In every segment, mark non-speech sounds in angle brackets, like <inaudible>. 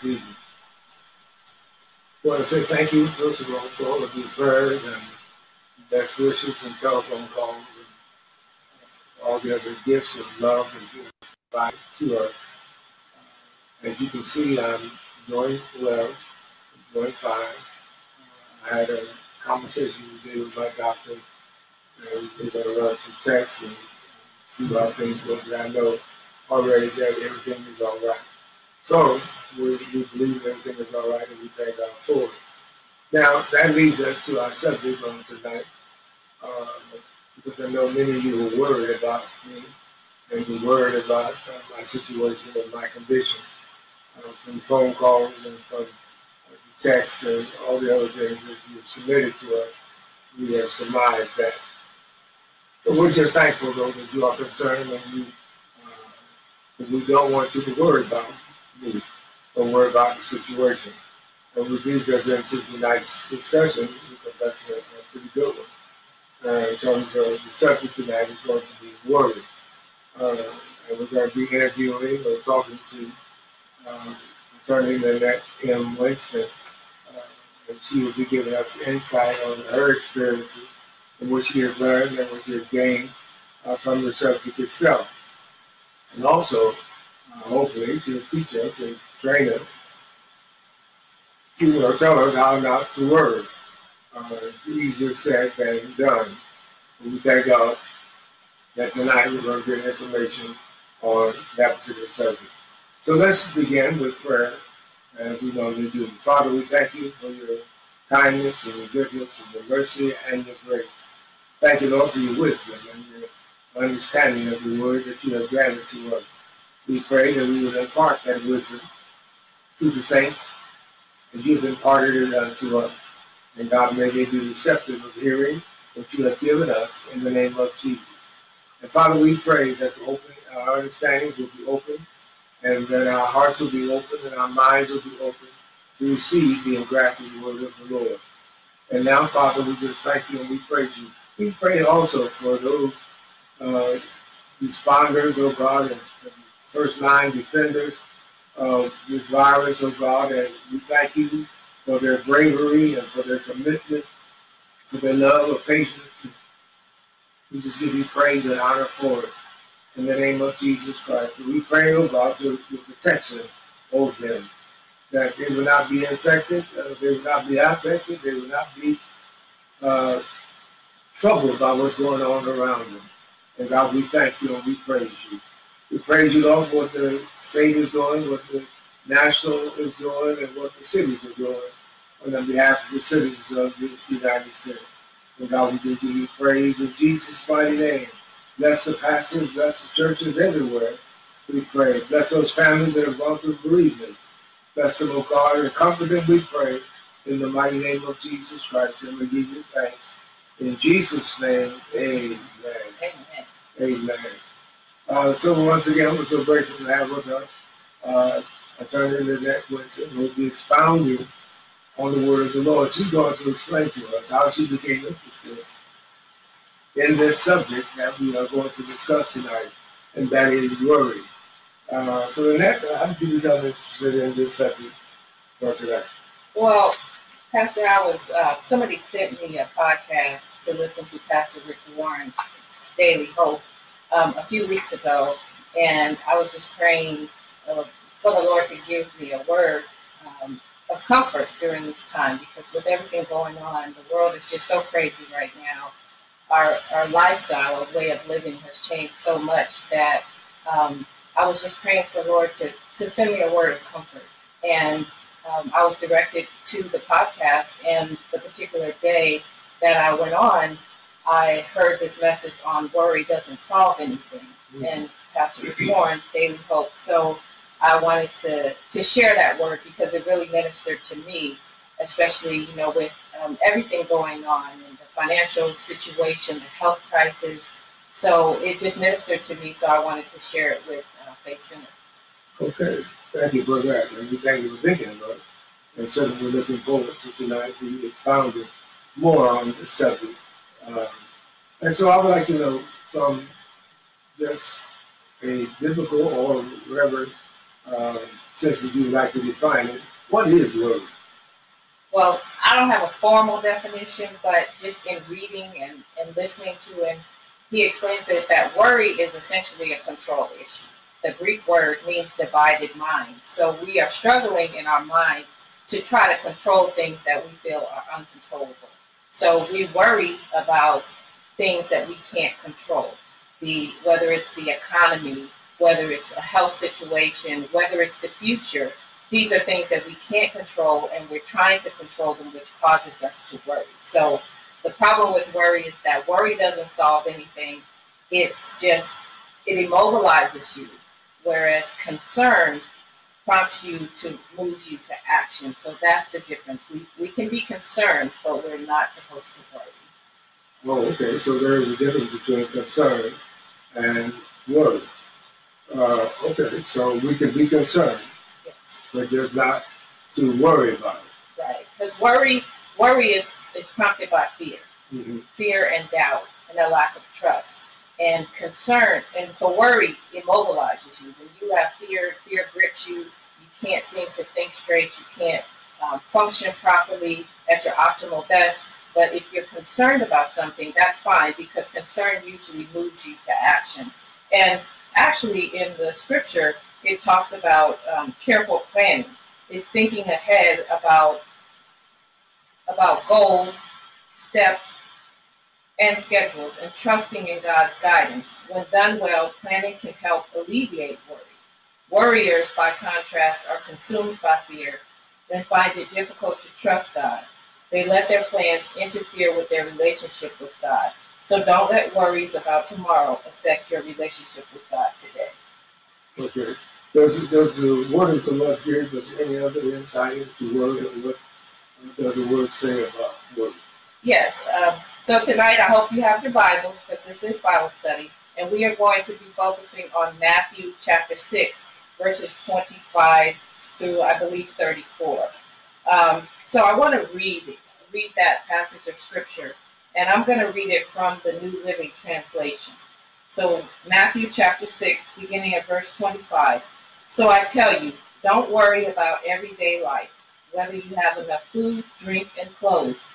this evening. I want to say thank you, first of all, for all of your prayers and best wishes and telephone calls and all the other gifts of love that you provide to us. As you can see, I'm doing well, doing fine. I had a conversation today with my doctor, uh, and we're going to run some tests and see how things go. I know already that everything is all right. So we, we believe everything is all right, and we thank God for it. Now that leads us to our subject on tonight, uh, because I know many of you are worried about me and you're worried about uh, my situation and my condition uh, from phone calls and from text and all the other things that you've submitted to us. We have surmised that. So we're just thankful, though, that you are concerned and you, uh, we don't want you to worry about me or worry about the situation. And we leads us into tonight's discussion because that's a, a pretty good one. Uh, in terms of the subject tonight is going to be worry. Uh, and we're going to be interviewing or talking to um, Attorney Lynette M. Winston and she will be giving us insight on her experiences and what she has learned and what she has gained uh, from the subject itself. And also, uh, hopefully, she'll teach us and train us. She will tell us how not to worry. Uh, easier said than done. And we thank God that tonight we're going to get information on that particular subject. So let's begin with prayer as we normally do. Father, we thank you for your kindness and your goodness and your mercy and your grace. Thank you, Lord, for your wisdom and your understanding of the word that you have granted to us. We pray that we would impart that wisdom to the saints as you have imparted it unto us. And God, may they be receptive of hearing what you have given us in the name of Jesus. And Father, we pray that open, our understanding will be open and that our hearts will be open and our minds will be open to receive the engrafted word of the Lord. And now, Father, we just thank you and we praise you. We pray also for those uh, responders, oh God, and, and first line defenders of this virus, oh God, and we thank you for their bravery and for their commitment, for their love of patience. We just give you praise and honor for it in the name of Jesus Christ. We pray, oh God, your, your protection over them, that they will not be infected, uh, they will not be affected, they will not be uh, troubled by what's going on around them. And God, we thank you and we praise you. We praise you, Lord, for what the state is doing, what the national is doing, and what the cities are doing on behalf of the citizens of the United States. And God, we just give you praise in Jesus' mighty name. Bless the pastors, bless the churches everywhere. We pray. Bless those families that have gone through bereavement. Bless them, O God, and comfort them, we pray. In the mighty name of Jesus Christ, and we give you thanks. In Jesus' name, amen. Amen. Amen. Uh, so once again, we're so grateful to have with us uh, Attorney Lynette Winston, who will be expounding on the word of the Lord. She's going to explain to us how she became interested in this subject that we are going to discuss tonight, and that is worry. Uh, so, Annette, how did you become interested in this subject for today? Well, Pastor, I was uh, somebody sent me a podcast to listen to Pastor Rick Warren's Daily Hope um, a few weeks ago, and I was just praying uh, for the Lord to give me a word um, of comfort during this time because with everything going on, the world is just so crazy right now our, our lifestyle, our way of living has changed so much that um, I was just praying for the Lord to, to send me a word of comfort. And um, I was directed to the podcast, and the particular day that I went on, I heard this message on worry doesn't solve anything, mm-hmm. and Pastor Warren's Daily Hope. So I wanted to to share that word because it really ministered to me, especially you know with um, everything going on and the financial situation, the health crisis. So it just ministered to me, so I wanted to share it with uh, Faith Center. Okay, thank you for that. And we thank you for thinking of us. And certainly we're looking forward to tonight being expounded more on the subject. Um, and so I would like to know from just a biblical or whatever uh, since you like to define it, what is worry? Well, I don't have a formal definition, but just in reading and, and listening to him, he explains that, that worry is essentially a control issue. The Greek word means divided mind. So we are struggling in our minds to try to control things that we feel are uncontrollable. So we worry about things that we can't control. The whether it's the economy, whether it's a health situation, whether it's the future, these are things that we can't control and we're trying to control them, which causes us to worry. So the problem with worry is that worry doesn't solve anything. It's just, it immobilizes you, whereas concern prompts you to move you to action. So that's the difference. We, we can be concerned, but we're not supposed to worry. Oh, okay. So there is a difference between concern and worry. Uh, okay, so we can be concerned but just not to worry about it. Right, because worry worry is is prompted by fear, mm-hmm. fear and doubt, and a lack of trust and concern. And so worry immobilizes you. When you have fear, fear grips you. Can't seem to think straight. You can't um, function properly at your optimal best. But if you're concerned about something, that's fine because concern usually moves you to action. And actually, in the scripture, it talks about um, careful planning. Is thinking ahead about about goals, steps, and schedules, and trusting in God's guidance. When done well, planning can help alleviate worry. Warriors, by contrast, are consumed by fear and find it difficult to trust God. They let their plans interfere with their relationship with God. So don't let worries about tomorrow affect your relationship with God today. Okay. Does, does the word come up here? Does any other insight into word? What does the word say about word? Yes. Um, so tonight, I hope you have your Bibles because this is Bible study, and we are going to be focusing on Matthew chapter six, verses twenty-five through I believe thirty-four. Um, so I want to read read that passage of scripture, and I'm going to read it from the New Living Translation. So Matthew chapter six, beginning at verse twenty-five. So I tell you, don't worry about everyday life, whether you have enough food, drink, and clothes.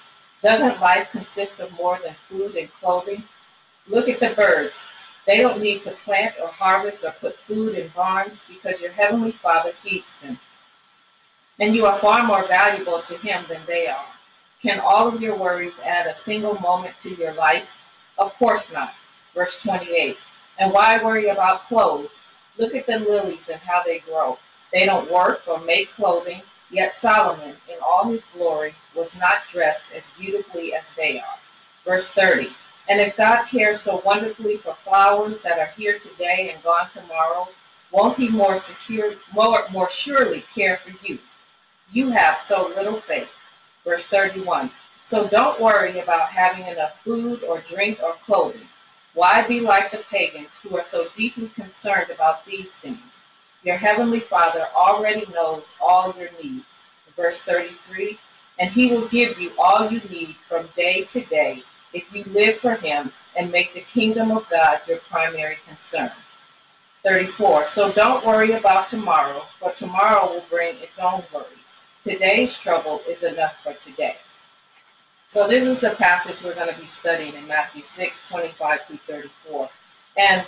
Doesn't life consist of more than food and clothing? Look at the birds. They don't need to plant or harvest or put food in barns because your heavenly Father feeds them. And you are far more valuable to Him than they are. Can all of your worries add a single moment to your life? Of course not. Verse 28. And why worry about clothes? Look at the lilies and how they grow. They don't work or make clothing, yet Solomon, in all his glory, was not dressed as beautifully as they are. Verse 30. And if God cares so wonderfully for flowers that are here today and gone tomorrow, won't he more secure more, more surely care for you? You have so little faith. Verse 31. So don't worry about having enough food or drink or clothing. Why be like the pagans who are so deeply concerned about these things? Your heavenly Father already knows all your needs. Verse 33 And he will give you all you need from day to day if you live for him and make the kingdom of God your primary concern. 34 So don't worry about tomorrow, for tomorrow will bring its own worries. Today's trouble is enough for today. So this is the passage we're going to be studying in Matthew 6, 25 through 34. And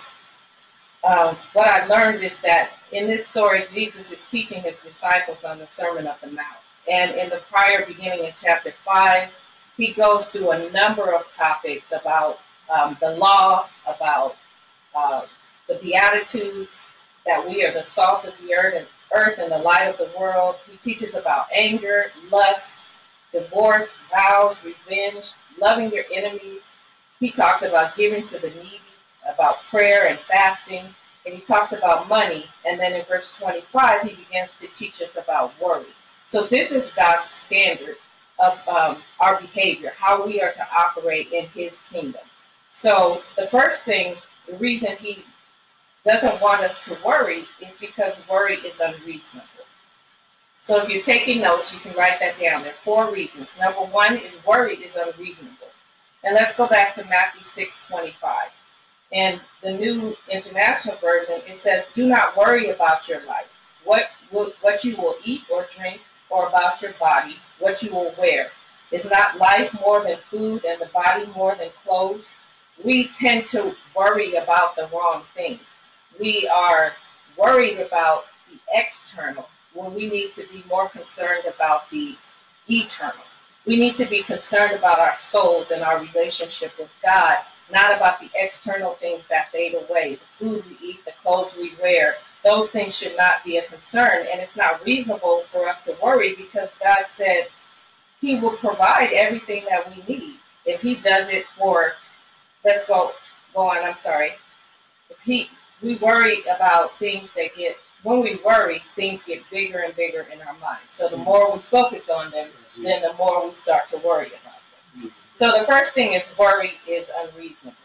um, what I learned is that in this story, Jesus is teaching his disciples on the Sermon of the Mount. And in the prior beginning in chapter 5, he goes through a number of topics about um, the law, about uh, the Beatitudes, that we are the salt of the earth and, earth and the light of the world. He teaches about anger, lust, divorce, vows, revenge, loving your enemies. He talks about giving to the needy, about prayer and fasting, and he talks about money. And then in verse 25, he begins to teach us about worry. So this is God's standard of um, our behavior, how we are to operate in his kingdom. So the first thing, the reason he doesn't want us to worry is because worry is unreasonable. So if you're taking notes, you can write that down. There are four reasons. Number one is worry is unreasonable. And let's go back to Matthew 6 25. And the new international version, it says, Do not worry about your life, what what you will eat or drink, or about your body, what you will wear. Is not life more than food, and the body more than clothes? We tend to worry about the wrong things. We are worried about the external when we need to be more concerned about the eternal. We need to be concerned about our souls and our relationship with God, not about the external things that fade away. The food we eat, the clothes we wear, those things should not be a concern. And it's not reasonable for us to worry because God said He will provide everything that we need. If He does it for, let's go, go on, I'm sorry. If He, we worry about things that get when we worry, things get bigger and bigger in our minds. So the more we focus on them, then the more we start to worry about them. So the first thing is worry is unreasonable.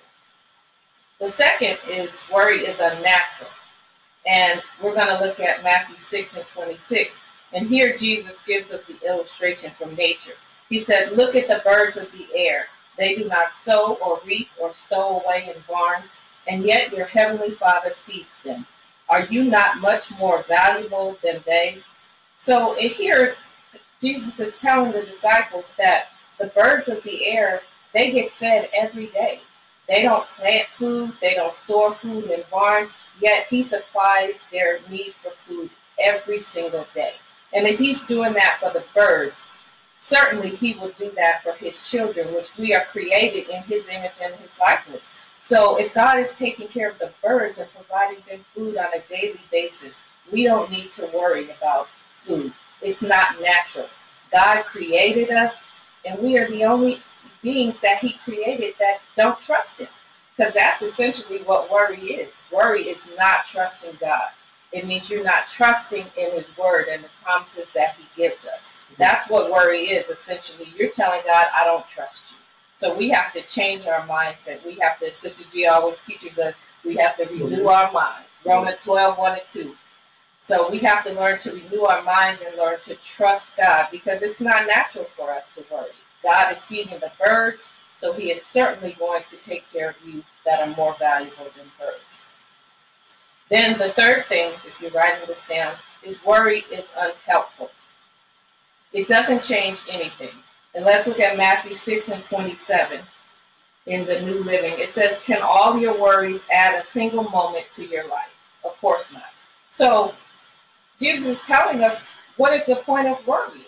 The second is worry is unnatural. And we're going to look at Matthew 6 and 26. And here Jesus gives us the illustration from nature. He said, Look at the birds of the air. They do not sow or reap or stow away in barns, and yet your heavenly Father feeds them. Are you not much more valuable than they? So here, Jesus is telling the disciples that the birds of the air, they get fed every day. They don't plant food, they don't store food in barns, yet he supplies their need for food every single day. And if he's doing that for the birds, certainly he will do that for his children, which we are created in his image and his likeness. So if God is taking care of the birds and providing them food on a daily basis, we don't need to worry about food. It's not natural. God created us, and we are the only beings that He created that don't trust Him. Because that's essentially what worry is. Worry is not trusting God. It means you're not trusting in His Word and the promises that He gives us. That's what worry is essentially. You're telling God, I don't trust you. So we have to change our mindset. We have to, Sister G always teaches us, we have to renew our minds. Romans 12, 1 and 2. So we have to learn to renew our minds and learn to trust God because it's not natural for us to worry. God is feeding the birds, so He is certainly going to take care of you that are more valuable than birds. Then the third thing, if you're writing this down, is worry is unhelpful. It doesn't change anything. And let's look at Matthew 6 and 27 in the New Living. It says, Can all your worries add a single moment to your life? Of course not. So Jesus is telling us what is the point of worrying?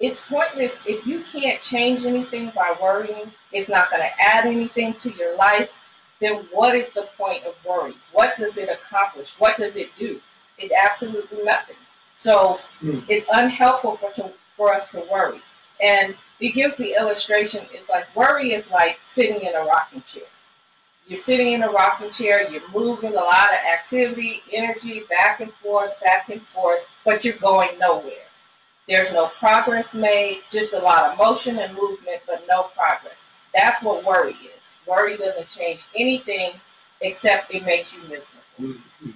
It's pointless if you can't change anything by worrying, it's not going to add anything to your life. Then what is the point of worry? What does it accomplish? What does it do? It absolutely nothing. So mm. it's unhelpful for to, for us to worry. And he gives the illustration. It's like worry is like sitting in a rocking chair. You're sitting in a rocking chair, you're moving a lot of activity, energy back and forth, back and forth, but you're going nowhere. There's no progress made, just a lot of motion and movement, but no progress. That's what worry is. Worry doesn't change anything except it makes you miserable. Mm-hmm.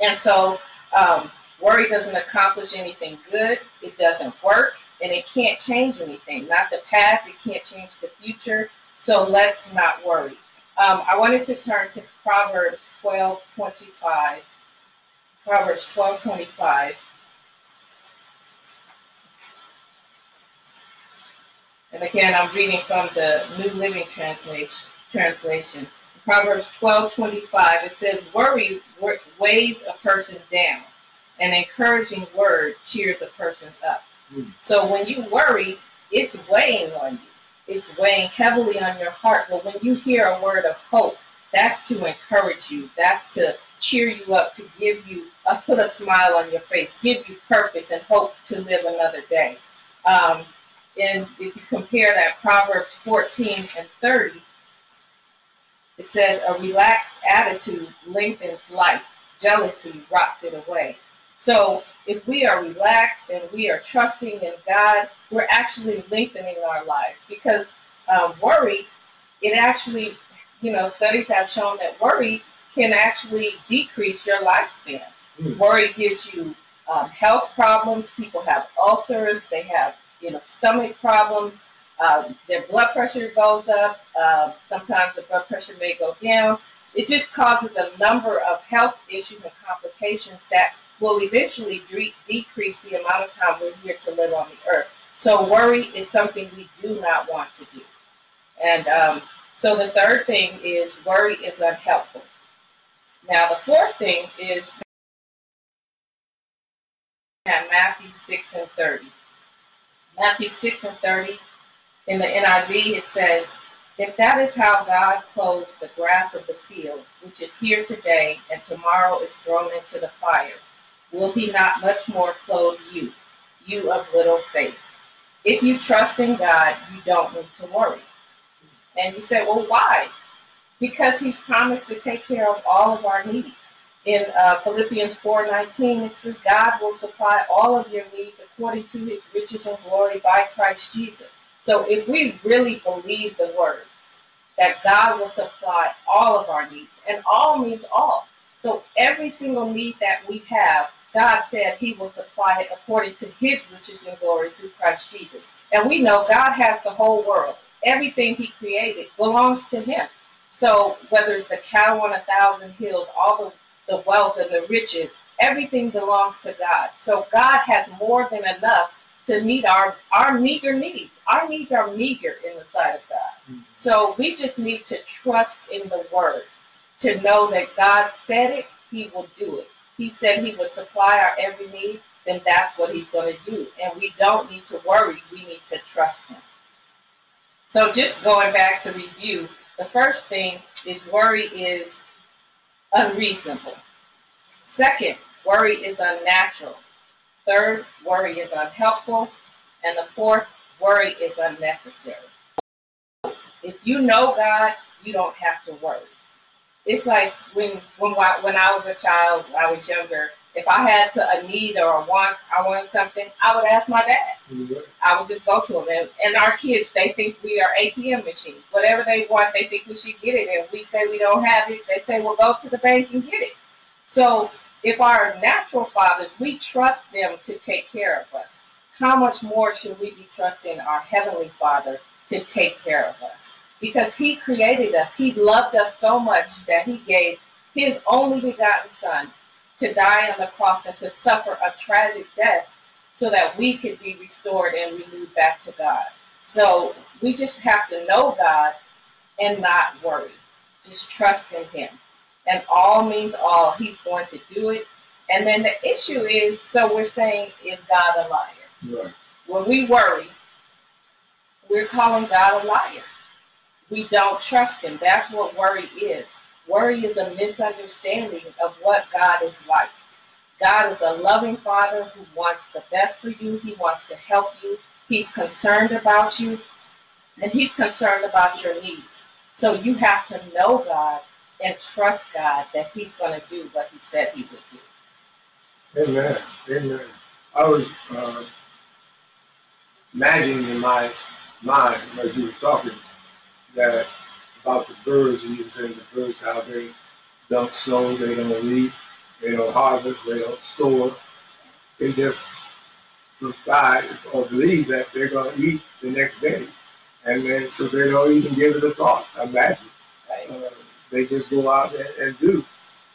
And so, um, worry doesn't accomplish anything good, it doesn't work and it can't change anything. Not the past, it can't change the future. So let's not worry. Um, I wanted to turn to Proverbs 12 25. Proverbs 12 25. And again, I'm reading from the New Living Translation. translation. Proverbs 12 25, it says, Worry weighs a person down. An encouraging word cheers a person up. So when you worry, it's weighing on you. It's weighing heavily on your heart. But when you hear a word of hope, that's to encourage you. That's to cheer you up, to give you, uh, put a smile on your face, give you purpose and hope to live another day. Um, and if you compare that Proverbs 14 and 30, it says, a relaxed attitude lengthens life. Jealousy rots it away. So if we are relaxed and we are trusting in God, we're actually lengthening our lives because um, worry, it actually, you know, studies have shown that worry can actually decrease your lifespan. Mm. Worry gives you um, health problems. People have ulcers. They have, you know, stomach problems. Um, their blood pressure goes up. Uh, sometimes the blood pressure may go down it just causes a number of health issues and complications that will eventually de- decrease the amount of time we're here to live on the earth. So worry is something we do not want to do. And um, so the third thing is worry is unhelpful. Now the fourth thing is Matthew 6 and 30. Matthew 6 and 30 in the NIV it says, If that is how God clothes the grass of the field, which is here today and tomorrow is thrown into the fire, will he not much more clothe you, you of little faith? If you trust in God, you don't need to worry. And you say, well, why? Because he's promised to take care of all of our needs. In uh, Philippians 4.19, it says, God will supply all of your needs according to his riches and glory by Christ Jesus. So if we really believe the word, that God will supply all of our needs, and all means all. So every single need that we have, God said he will supply it according to his riches and glory through Christ Jesus. And we know God has the whole world. Everything he created belongs to him. So whether it's the cattle on a thousand hills, all the, the wealth and the riches, everything belongs to God. So God has more than enough to meet our, our meager needs. Our needs are meager in the sight of God. Mm-hmm. So we just need to trust in the word to know that God said it, he will do it. He said he would supply our every need, then that's what he's going to do. And we don't need to worry, we need to trust him. So just going back to review, the first thing is worry is unreasonable. Second, worry is unnatural. Third, worry is unhelpful. And the fourth, worry is unnecessary. If you know God, you don't have to worry it's like when when when I was a child, I was younger. If I had to, a need or a want, I wanted something, I would ask my dad. Mm-hmm. I would just go to him. And, and our kids, they think we are ATM machines. Whatever they want, they think we should get it. And we say we don't have it, they say, well, go to the bank and get it. So if our natural fathers, we trust them to take care of us, how much more should we be trusting our heavenly Father to take care of us? because he created us. He loved us so much that he gave his only begotten son to die on the cross and to suffer a tragic death so that we could be restored and renewed back to God. So we just have to know God and not worry. Just trust in him. And all means all. He's going to do it. And then the issue is so we're saying, is God a liar? Right. When we worry, we're calling God a liar we don't trust him. That's what worry is. Worry is a misunderstanding of what God is like. God is a loving father who wants the best for you. He wants to help you. He's concerned about you, and he's concerned about your needs. So you have to know God and trust God that he's going to do what he said he would do. Amen. Amen. I was uh, imagining in my mind as you were talking that about the birds, and you were saying the birds, how they don't sow, they don't reap, they don't harvest, they don't store. They just provide or believe that they're going to eat the next day. And then, so they don't even give it a thought, imagine. Right. Uh, they just go out and, and, do.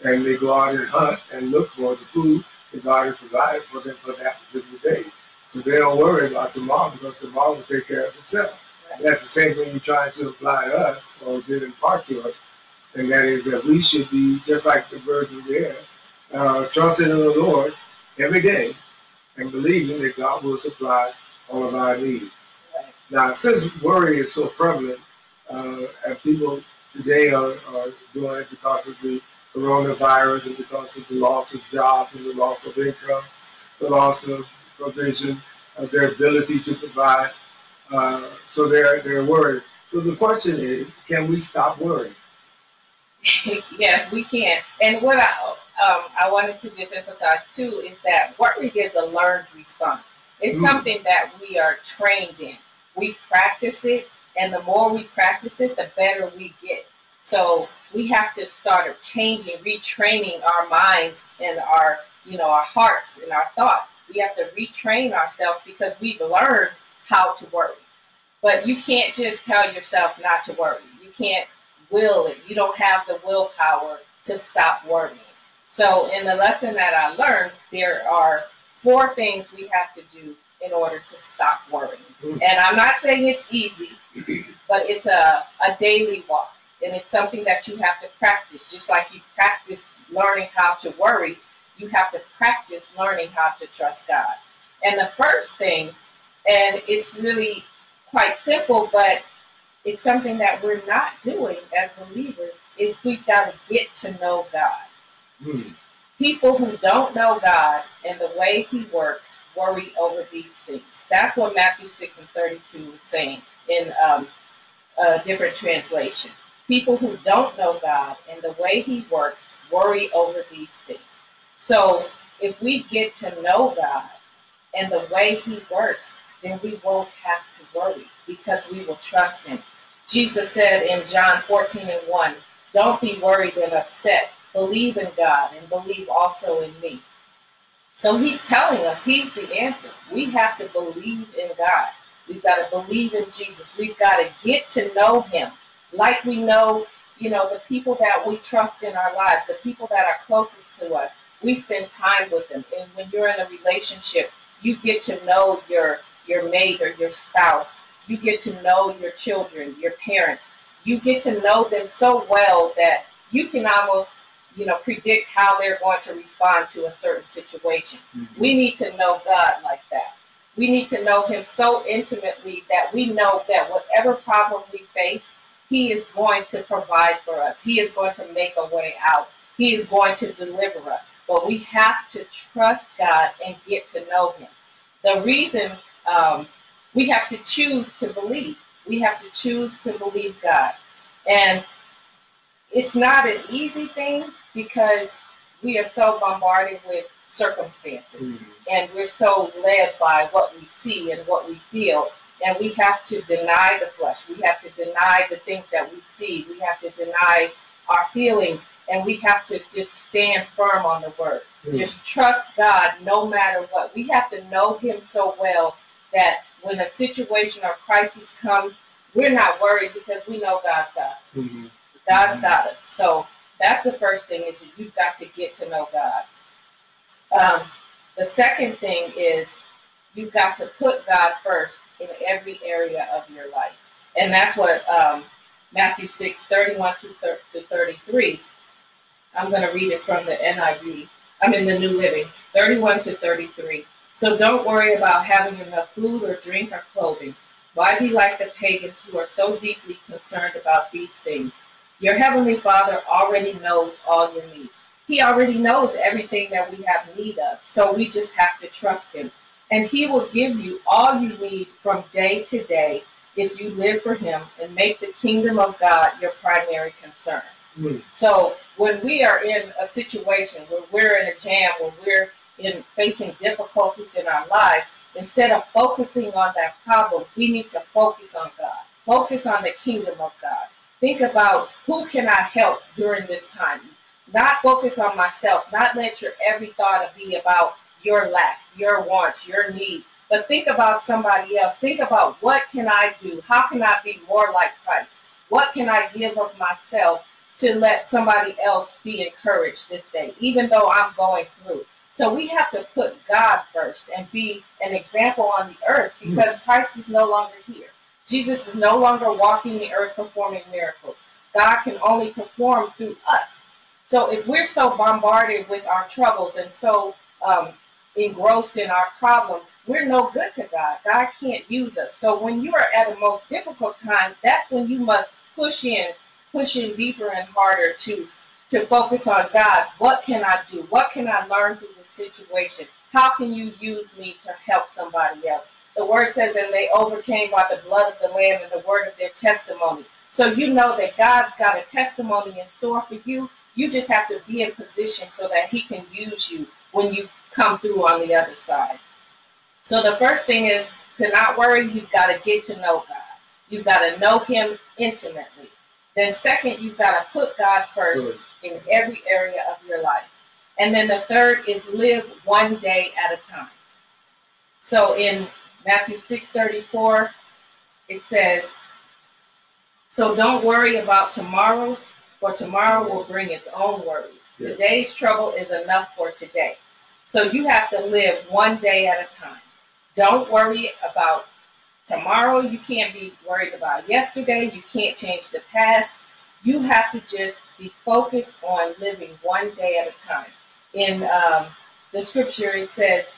And they go out and hunt and look for the food that God has provided for them for that particular day. So they don't worry about tomorrow because tomorrow will take care of itself. That's the same thing you're trying to apply to us or did impart to us. And that is that we should be just like the birds of the air, uh, trusting in the Lord every day and believing that God will supply all of our needs. Now, since worry is so prevalent, uh, and people today are, are doing it because of the coronavirus and because of the loss of jobs and the loss of income, the loss of provision, of their ability to provide uh, so they're they're worried. So the question is, can we stop worrying? <laughs> yes, we can. And what I um, I wanted to just emphasize too is that worry is a learned response. It's mm. something that we are trained in. We practice it, and the more we practice it, the better we get. So we have to start changing, retraining our minds and our you know our hearts and our thoughts. We have to retrain ourselves because we've learned how to worry. But you can't just tell yourself not to worry. You can't will it. You don't have the willpower to stop worrying. So, in the lesson that I learned, there are four things we have to do in order to stop worrying. Mm-hmm. And I'm not saying it's easy, <clears throat> but it's a, a daily walk. And it's something that you have to practice. Just like you practice learning how to worry, you have to practice learning how to trust God. And the first thing, and it's really quite simple, but it's something that we're not doing as believers, is we've got to get to know God. Mm. People who don't know God and the way He works worry over these things. That's what Matthew 6 and 32 is saying in um, a different translation. People who don't know God and the way He works worry over these things. So if we get to know God and the way He works, then we won't have to worry because we will trust Him. Jesus said in John 14 and 1, Don't be worried and upset. Believe in God and believe also in me. So he's telling us he's the answer. We have to believe in God. We've got to believe in Jesus. We've got to get to know him like we know, you know, the people that we trust in our lives, the people that are closest to us. We spend time with them. And when you're in a relationship, you get to know your your mate or your spouse. You get to know your children, your parents. You get to know them so well that you can almost you know, predict how they're going to respond to a certain situation. Mm-hmm. We need to know God like that. We need to know Him so intimately that we know that whatever problem we face, He is going to provide for us. He is going to make a way out. He is going to deliver us. But we have to trust God and get to know Him. The reason um, we have to choose to believe, we have to choose to believe God. And it's not an easy thing because we are so bombarded with circumstances. Mm-hmm. and we're so led by what we see and what we feel. And we have to deny the flesh. We have to deny the things that we see. We have to deny our feelings. And we have to just stand firm on the word. Mm-hmm. just trust god no matter what. We have to know him so well that when a situation or crisis comes we're not worried because we know god's got us mm-hmm. god's got us so that's the first thing is you've got to get to know God. Um, the second thing is you've got to put God first in every area of your life. And that's what um, Matthew 6, 31 to 33. I'm going to read it from the NIV. I'm in the New Living, 31 to 33. So don't worry about having enough food or drink or clothing. Why be like the pagans who are so deeply concerned about these things? Your Heavenly Father already knows all your needs. He already knows everything that we have need of. So we just have to trust Him. And He will give you all you need from day to day if you live for Him and make the kingdom of God your primary concern. Mm. So when we are in a situation where we're in a jam, when we're in facing difficulties in our lives, instead of focusing on that problem, we need to focus on God. Focus on the kingdom of God. Think about who can I help during this time. Not focus on myself. Not let your every thought be about your lack, your wants, your needs. But think about somebody else. Think about what can I do? How can I be more like Christ? What can I give of myself to let somebody else be encouraged this day, even though I'm going through? So we have to put God first and be an example on the earth because Christ is no longer here. Jesus is no longer walking the earth performing miracles. God can only perform through us. So if we're so bombarded with our troubles and so um, engrossed in our problems, we're no good to God. God can't use us. So when you are at a most difficult time, that's when you must push in, push in deeper and harder to to focus on God. What can I do? What can I learn through this situation? How can you use me to help somebody else? The word says, and they overcame by the blood of the Lamb and the word of their testimony. So you know that God's got a testimony in store for you. You just have to be in position so that He can use you when you come through on the other side. So the first thing is to not worry, you've got to get to know God. You've got to know Him intimately. Then, second, you've got to put God first in every area of your life. And then the third is live one day at a time. So in Matthew 6:34, it says, So don't worry about tomorrow, for tomorrow will bring its own worries. Yeah. Today's trouble is enough for today. So you have to live one day at a time. Don't worry about tomorrow. You can't be worried about yesterday. You can't change the past. You have to just be focused on living one day at a time. In um, the scripture, it says,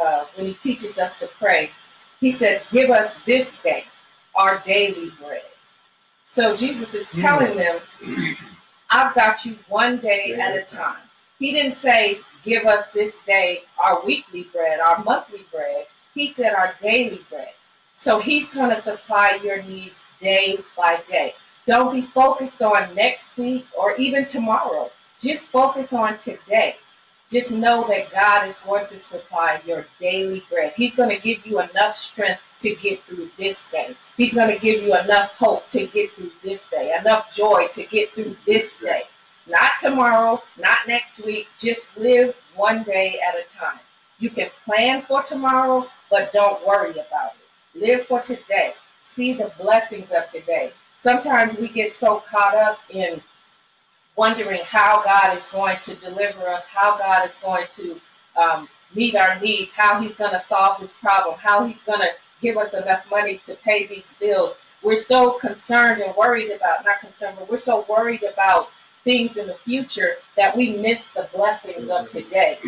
uh, when he teaches us to pray, he said, Give us this day our daily bread. So Jesus is telling them, I've got you one day at a time. He didn't say, Give us this day our weekly bread, our monthly bread. He said, Our daily bread. So he's going to supply your needs day by day. Don't be focused on next week or even tomorrow. Just focus on today. Just know that God is going to supply your daily bread. He's going to give you enough strength to get through this day. He's going to give you enough hope to get through this day, enough joy to get through this day. Not tomorrow, not next week. Just live one day at a time. You can plan for tomorrow, but don't worry about it. Live for today. See the blessings of today. Sometimes we get so caught up in wondering how God is going to deliver us, how God is going to um, meet our needs, how He's going to solve this problem, how He's going to give us enough money to pay these bills. We're so concerned and worried about, not concerned, but we're so worried about things in the future that we miss the blessings of today.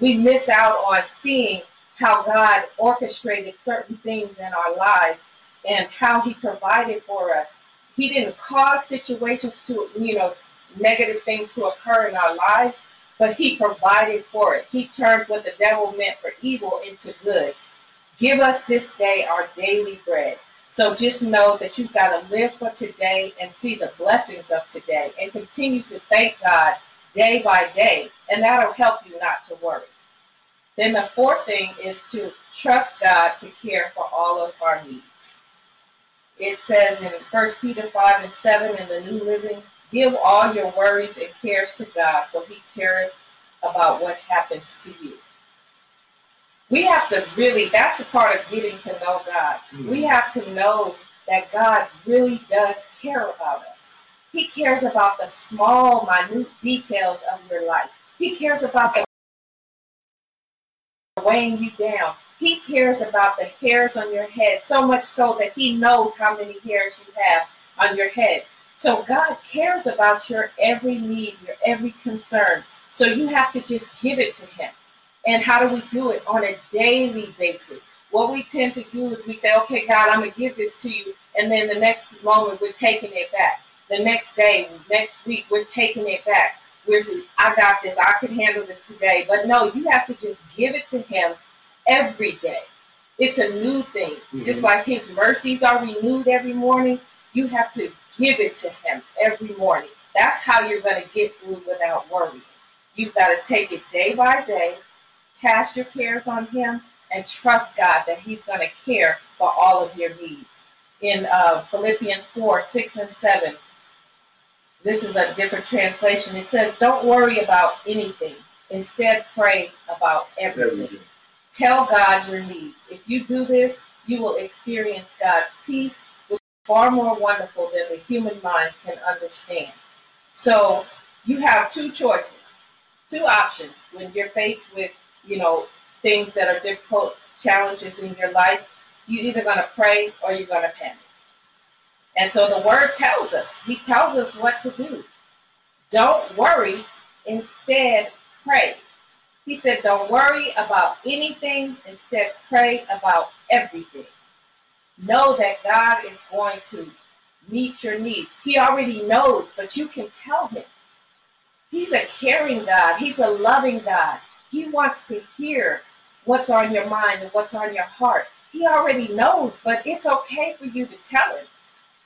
We miss out on seeing how God orchestrated certain things in our lives and how He provided for us. He didn't cause situations to, you know, negative things to occur in our lives, but He provided for it. He turned what the devil meant for evil into good. Give us this day our daily bread. So just know that you've got to live for today and see the blessings of today and continue to thank God day by day, and that'll help you not to worry. Then the fourth thing is to trust God to care for all of our needs. It says in 1 Peter 5 and 7 in the New Living Give all your worries and cares to God, for He cares about what happens to you. We have to really, that's a part of getting to know God. Mm-hmm. We have to know that God really does care about us. He cares about the small, minute details of your life. He cares about the weighing you down. He cares about the hairs on your head, so much so that He knows how many hairs you have on your head. So God cares about your every need, your every concern. So you have to just give it to Him. And how do we do it? On a daily basis. What we tend to do is we say, okay, God, I'm going to give this to you. And then the next moment, we're taking it back. The next day, next week, we're taking it back. We're saying, I got this. I can handle this today. But no, you have to just give it to Him every day. It's a new thing. Mm-hmm. Just like His mercies are renewed every morning, you have to give it to Him every morning. That's how you're going to get through without worrying. You've got to take it day by day, cast your cares on Him, and trust God that He's going to care for all of your needs. In uh, Philippians 4 6 and 7, this is a different translation. It says, Don't worry about anything. Instead, pray about everything. everything. Tell God your needs. If you do this, you will experience God's peace far more wonderful than the human mind can understand. So you have two choices, two options when you're faced with, you know, things that are difficult, challenges in your life. You're either going to pray or you're going to panic. And so the word tells us, he tells us what to do. Don't worry, instead pray. He said, don't worry about anything, instead pray about everything know that God is going to meet your needs. He already knows, but you can tell him. He's a caring God, He's a loving God. He wants to hear what's on your mind and what's on your heart. He already knows, but it's okay for you to tell him,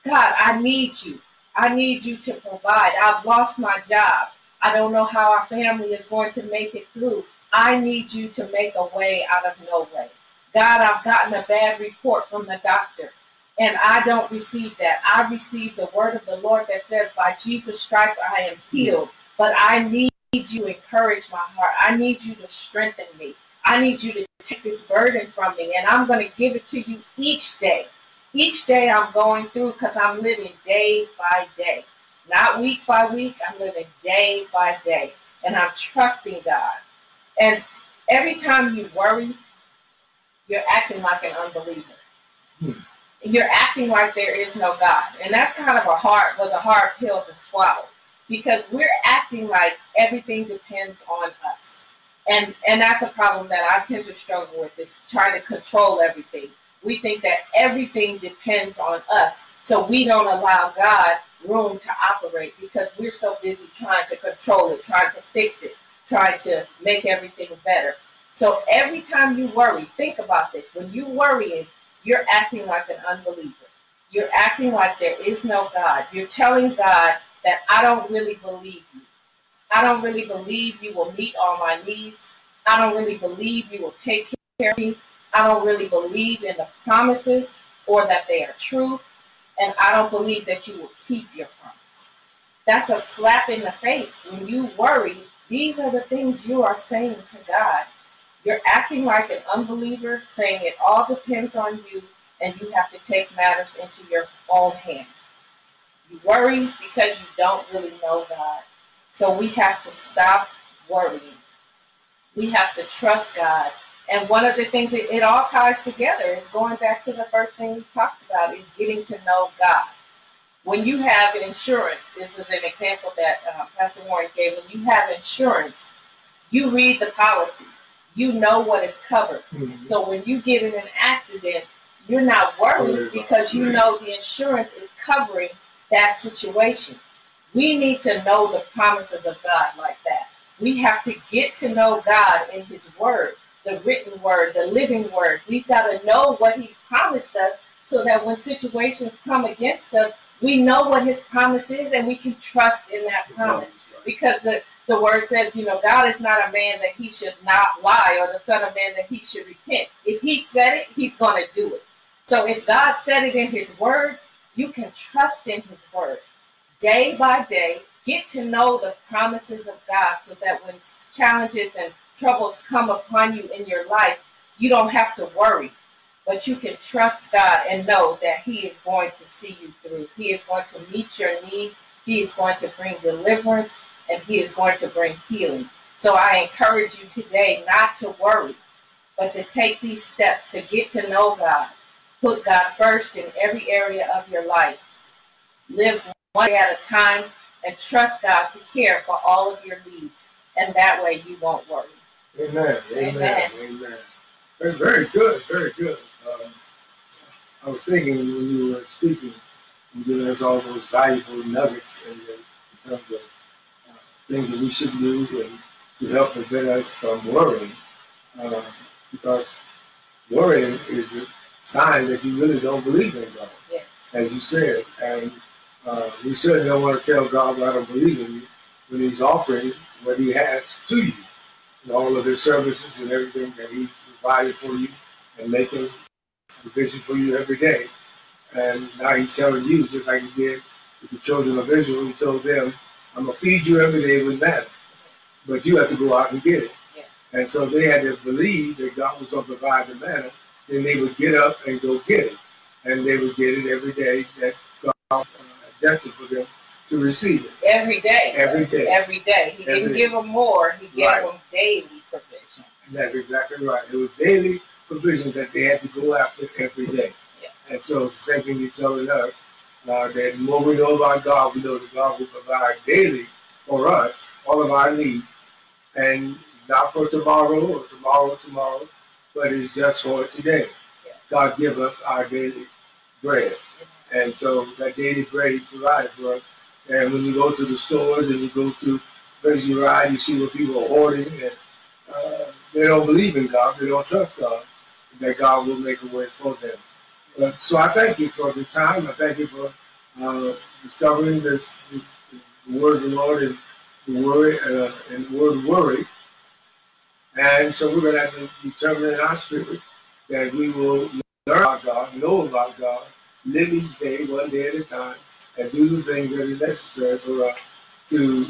God, I need you. I need you to provide. I've lost my job. I don't know how our family is going to make it through. I need you to make a way out of no way. God, I've gotten a bad report from the doctor, and I don't receive that. I receive the word of the Lord that says, By Jesus' stripes I am healed. But I need you to encourage my heart. I need you to strengthen me. I need you to take this burden from me, and I'm going to give it to you each day. Each day I'm going through because I'm living day by day, not week by week. I'm living day by day, and I'm trusting God. And every time you worry, you're acting like an unbeliever. Hmm. You're acting like there is no God, and that's kind of a hard was a hard pill to swallow because we're acting like everything depends on us, and and that's a problem that I tend to struggle with is trying to control everything. We think that everything depends on us, so we don't allow God room to operate because we're so busy trying to control it, trying to fix it, trying to make everything better. So every time you worry, think about this. When you worry, you're acting like an unbeliever. You're acting like there is no God. You're telling God that I don't really believe you. I don't really believe you will meet all my needs. I don't really believe you will take care of me. I don't really believe in the promises or that they are true. And I don't believe that you will keep your promise. That's a slap in the face. When you worry, these are the things you are saying to God you're acting like an unbeliever, saying it all depends on you, and you have to take matters into your own hands. You worry because you don't really know God. So we have to stop worrying. We have to trust God. And one of the things that it all ties together is going back to the first thing we talked about is getting to know God. When you have insurance, this is an example that uh, Pastor Warren gave. When you have insurance, you read the policy you know what is covered. Mm-hmm. So when you get in an accident, you're not worried because you know the insurance is covering that situation. We need to know the promises of God like that. We have to get to know God in His Word, the written Word, the living Word. We've got to know what He's promised us so that when situations come against us, we know what His promise is and we can trust in that promise. Because the the word says, you know, God is not a man that he should not lie, or the son of man that he should repent. If he said it, he's going to do it. So if God said it in his word, you can trust in his word. Day by day, get to know the promises of God so that when challenges and troubles come upon you in your life, you don't have to worry, but you can trust God and know that He is going to see you through. He is going to meet your need. He is going to bring deliverance and He is going to bring healing. So I encourage you today not to worry, but to take these steps to get to know God. Put God first in every area of your life. Live one day at a time and trust God to care for all of your needs. And that way you won't worry. Amen. Amen. Amen. Amen. Very, good. Very good. Um, I was thinking when you were speaking, you giving us all those valuable nuggets in, in terms of things that we should do and to help prevent us from worrying. Uh, because worrying is a sign that you really don't believe in God, yes. as you said. And uh, we certainly don't want to tell God I don't believe in you when He's offering what He has to you, and all of His services and everything that He's provided for you and making provision for you every day. And now He's telling you, just like He did with the children of Israel, He told them, I'm gonna feed you every day with manna, but you have to go out and get it. Yeah. And so they had to believe that God was gonna provide the manna. Then they would get up and go get it, and they would get it every day that God uh, destined for them to receive it. Every day. Every day. Every day. He every didn't day. give them more. He gave right. them daily provision. And that's exactly right. It was daily provision that they had to go after every day. Yeah. And so it's the same thing you're telling us that the more we know about God, we know that God will provide daily for us all of our needs. And not for tomorrow or tomorrow tomorrow, but it's just for today. God give us our daily bread. And so that daily bread is provided for us. And when you go to the stores and you go to places you ride, you see what people are hoarding and uh, they don't believe in God, they don't trust God, that God will make a way for them. So I thank you for the time. I thank you for uh, discovering this the, the, word of the Lord and the worry uh, and the word worry. And so we're going to have to determine in our spirit that we will learn about God, know about God, live each day, one day at a time, and do the things that are necessary for us to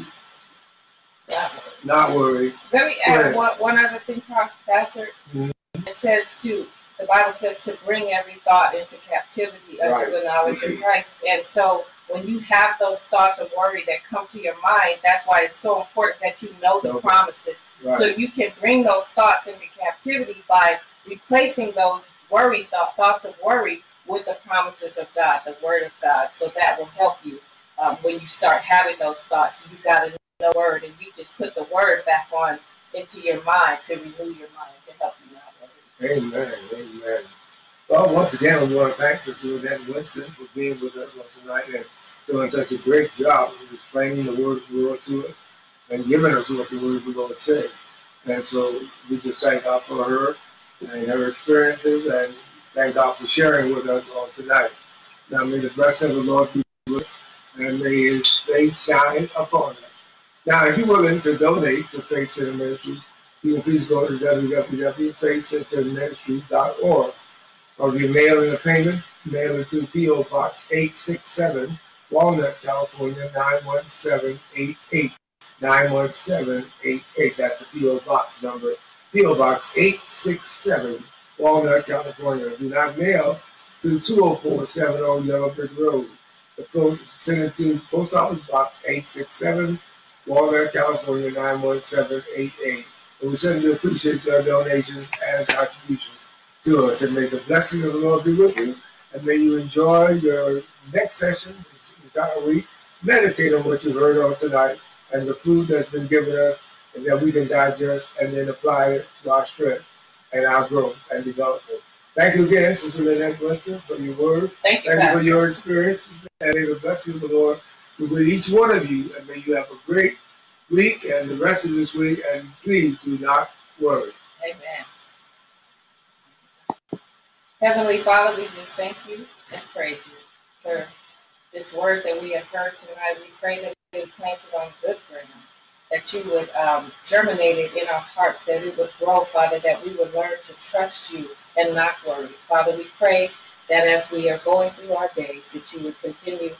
not worry. Let me add one, one other thing, Pastor. Mm-hmm. It says to the Bible says to bring every thought into captivity unto Right. the knowledge of Christ. And so when you have those thoughts of worry that come to your mind, that's why it's so important that you know the Okay. promises. So you can bring those thoughts into captivity by replacing those worry thought, thoughts of worry with the promises of God, the Word of God. So that will help you um, when you start having those thoughts. You got to know the Word, and you just put the Word back on into your mind to renew your mind to help you not worry. Amen. Amen. Well, once again, we want to thank Sister Lynette Winston for being with us on tonight and doing such a great job of explaining the word of the Lord to us and giving us what the word of the Lord says. And so we just thank God for her and her experiences and thank God for sharing with us on tonight. Now may the blessing of the Lord be with us and may his face shine upon us. Now, if you're willing to donate to Faith Center Ministries, you please go to www.faithcenterministries.org. Or if you're mailing a payment, mail it to P.O. Box 867, Walnut, California 91788. 91788. That's the P.O. Box number. P.O. Box 867, Walnut, California. Do not mail to 20470 Yellow Brick Road. The post, send it to Post Office Box 867, Walnut, California 91788. And we certainly appreciate your donations and contributions to us. And may the blessing of the Lord be with you. And may you enjoy your next session this entire week. Meditate on what you heard on tonight and the food that's been given us and that we can digest and then apply it to our strength and our growth and development. Thank you again, Sister Lynette Winston, for your word. Thank you, Thank you for your experiences and may the blessing of the Lord be with each one of you. And may you have a great week and the rest of this week. And please do not worry. Amen. Heavenly Father, we just thank you and praise you for this word that we have heard tonight. We pray that it be planted on good ground, that you would um, germinate it in our hearts, that it would grow, Father, that we would learn to trust you and not worry. Father, we pray that as we are going through our days, that you would continue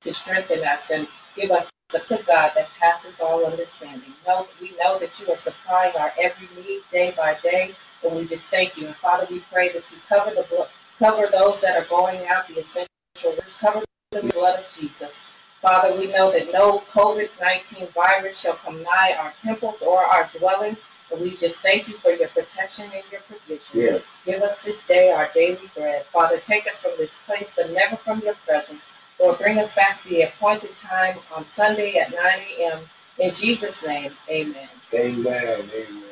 to strengthen us and give us the to God that passeth all understanding. Know, we know that you are supplying our every need day by day, and we just thank you. And Father, we pray that you cover the blo- cover those that are going out, the essential workers, cover the blood of Jesus. Father, we know that no COVID 19 virus shall come nigh our temples or our dwellings, and we just thank you for your protection and your provision. Give us this day our daily bread. Father, take us from this place, but never from your presence. Lord, bring us back to the appointed time on Sunday at 9 a.m. In Jesus' name, amen. Amen. Amen.